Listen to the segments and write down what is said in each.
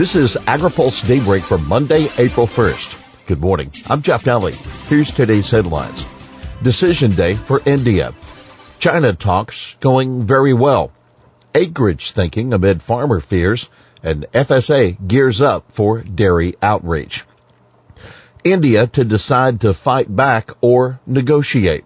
This is AgriPulse Daybreak for Monday, April 1st. Good morning. I'm Jeff Nalley. Here's today's headlines. Decision day for India. China talks going very well. Acreage thinking amid farmer fears and FSA gears up for dairy outreach. India to decide to fight back or negotiate.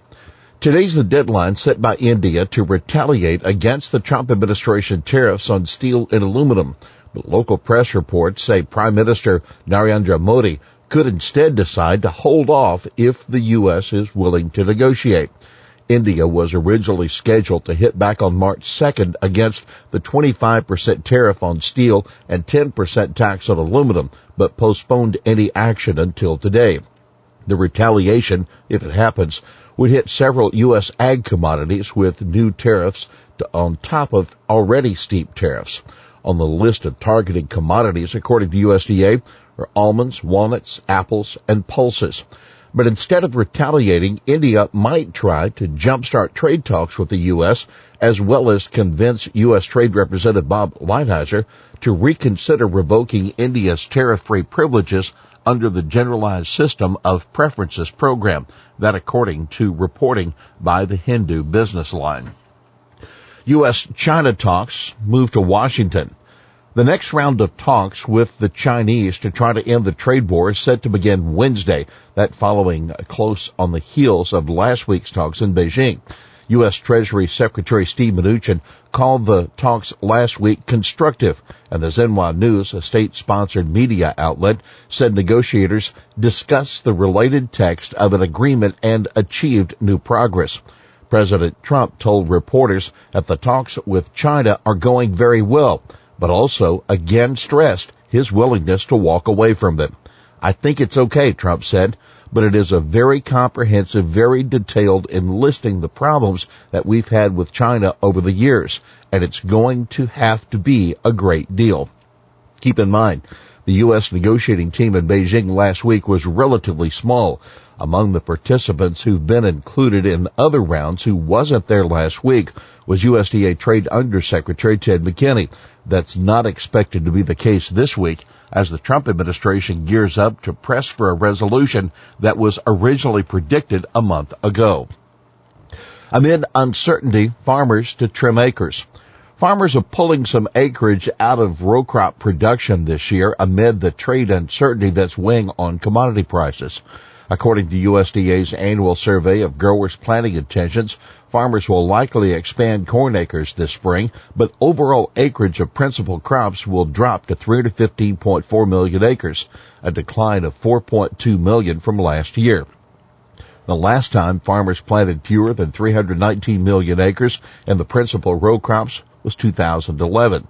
Today's the deadline set by India to retaliate against the Trump administration tariffs on steel and aluminum. Local press reports say Prime Minister Narendra Modi could instead decide to hold off if the U.S. is willing to negotiate. India was originally scheduled to hit back on March 2nd against the 25% tariff on steel and 10% tax on aluminum, but postponed any action until today. The retaliation, if it happens, would hit several U.S. ag commodities with new tariffs on top of already steep tariffs. On the list of targeted commodities, according to USDA, are almonds, walnuts, apples, and pulses. But instead of retaliating, India might try to jumpstart trade talks with the U.S. as well as convince U.S. Trade Representative Bob Lighthizer to reconsider revoking India's tariff-free privileges under the Generalized System of Preferences program. That according to reporting by the Hindu business line. U.S.-China talks move to Washington. The next round of talks with the Chinese to try to end the trade war is set to begin Wednesday, that following close on the heels of last week's talks in Beijing. U.S. Treasury Secretary Steve Mnuchin called the talks last week constructive, and the Xinhua News, a state-sponsored media outlet, said negotiators discussed the related text of an agreement and achieved new progress. President Trump told reporters that the talks with China are going very well but also again stressed his willingness to walk away from them. I think it's okay, Trump said, but it is a very comprehensive, very detailed in listing the problems that we've had with China over the years, and it's going to have to be a great deal. Keep in mind, the U.S. negotiating team in Beijing last week was relatively small. Among the participants who've been included in other rounds who wasn't there last week was USDA Trade Undersecretary Ted McKinney. That's not expected to be the case this week as the Trump administration gears up to press for a resolution that was originally predicted a month ago. Amid uncertainty, farmers to trim acres. Farmers are pulling some acreage out of row crop production this year amid the trade uncertainty that's weighing on commodity prices. According to USDA's annual survey of growers' planting intentions, farmers will likely expand corn acres this spring, but overall acreage of principal crops will drop to 315.4 million acres, a decline of 4.2 million from last year. The last time farmers planted fewer than 319 million acres in the principal row crops was 2011.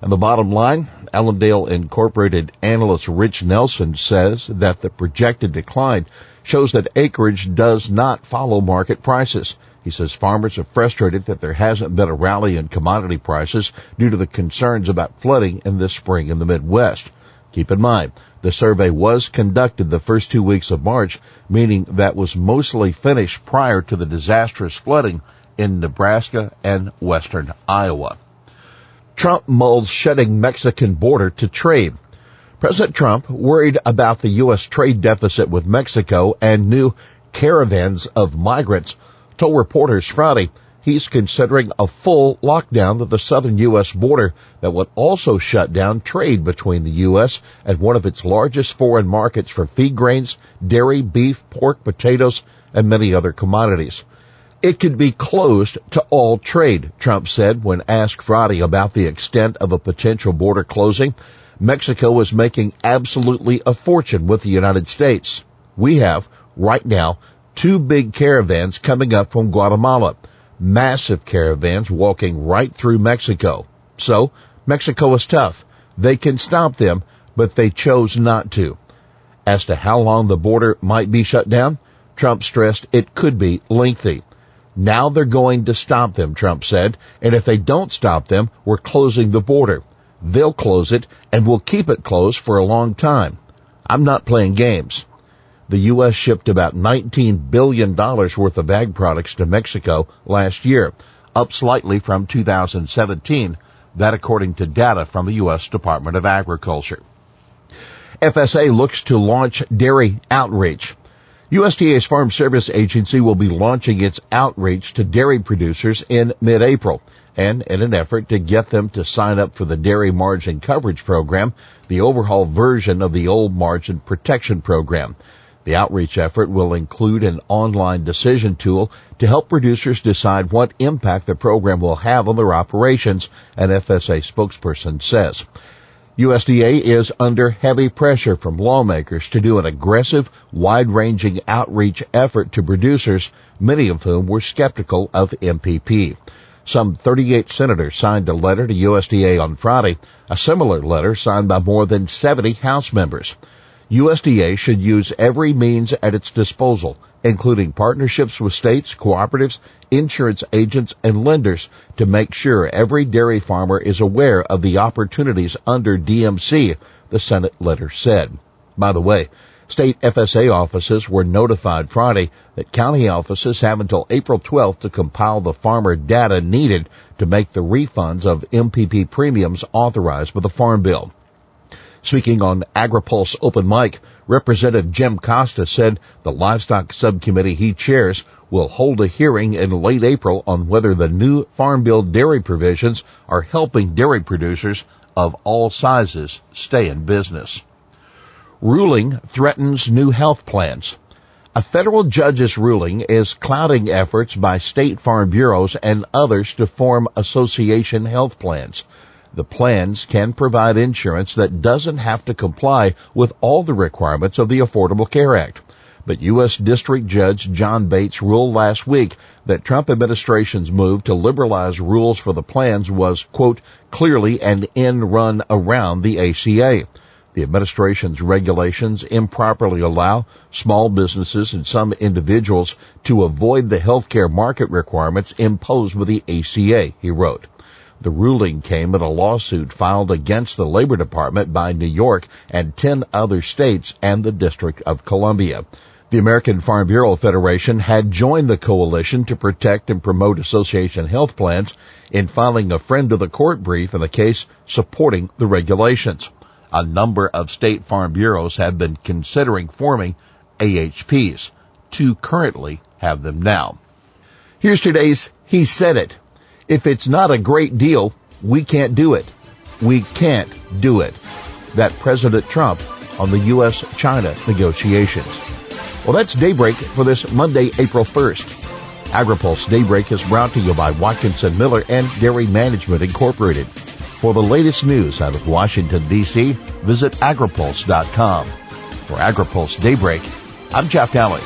And the bottom line, Allendale Incorporated analyst Rich Nelson says that the projected decline shows that acreage does not follow market prices. He says farmers are frustrated that there hasn't been a rally in commodity prices due to the concerns about flooding in this spring in the Midwest. Keep in mind, the survey was conducted the first two weeks of March, meaning that was mostly finished prior to the disastrous flooding in Nebraska and western Iowa. Trump mulls shutting Mexican border to trade. President Trump, worried about the U.S. trade deficit with Mexico and new caravans of migrants, told reporters Friday he's considering a full lockdown of the southern U.S. border that would also shut down trade between the U.S. and one of its largest foreign markets for feed grains, dairy, beef, pork, potatoes, and many other commodities. It could be closed to all trade, Trump said when asked Friday about the extent of a potential border closing. Mexico is making absolutely a fortune with the United States. We have, right now, two big caravans coming up from Guatemala. Massive caravans walking right through Mexico. So, Mexico is tough. They can stop them, but they chose not to. As to how long the border might be shut down, Trump stressed it could be lengthy. Now they're going to stop them, Trump said, and if they don't stop them, we're closing the border. They'll close it and we'll keep it closed for a long time. I'm not playing games. The U.S. shipped about $19 billion worth of ag products to Mexico last year, up slightly from 2017, That according to data from the U.S. Department of Agriculture. FSA looks to launch dairy outreach. USDA's Farm Service Agency will be launching its outreach to dairy producers in mid-April. And in an effort to get them to sign up for the Dairy Margin Coverage Program, the overhaul version of the old Margin Protection Program. The outreach effort will include an online decision tool to help producers decide what impact the program will have on their operations, an FSA spokesperson says. USDA is under heavy pressure from lawmakers to do an aggressive, wide-ranging outreach effort to producers, many of whom were skeptical of MPP. Some 38 senators signed a letter to USDA on Friday, a similar letter signed by more than 70 House members. USDA should use every means at its disposal, including partnerships with states, cooperatives, insurance agents, and lenders to make sure every dairy farmer is aware of the opportunities under DMC, the Senate letter said. By the way, state FSA offices were notified Friday that county offices have until April 12th to compile the farmer data needed to make the refunds of MPP premiums authorized by the Farm Bill. Speaking on AgriPulse Open Mic, Representative Jim Costa said the livestock subcommittee he chairs will hold a hearing in late April on whether the new Farm Bill dairy provisions are helping dairy producers of all sizes stay in business. Ruling threatens new health plans. A federal judge's ruling is clouding efforts by state farm bureaus and others to form association health plans. The plans can provide insurance that doesn't have to comply with all the requirements of the Affordable Care Act. But U.S. District Judge John Bates ruled last week that Trump administration's move to liberalize rules for the plans was, quote, clearly an end run around the ACA. The administration's regulations improperly allow small businesses and some individuals to avoid the healthcare market requirements imposed with the ACA, he wrote. The ruling came in a lawsuit filed against the Labor Department by New York and 10 other states and the District of Columbia. The American Farm Bureau Federation had joined the coalition to protect and promote association health plans in filing a friend of the court brief in the case supporting the regulations. A number of state farm bureaus have been considering forming AHPs. Two currently have them now. Here's today's He Said It. If it's not a great deal, we can't do it. We can't do it. That President Trump on the U.S.-China negotiations. Well, that's Daybreak for this Monday, April 1st. AgriPulse Daybreak is brought to you by Watkinson Miller and Dairy Management Incorporated. For the latest news out of Washington, D.C., visit agripulse.com. For AgriPulse Daybreak, I'm Jeff Nalley.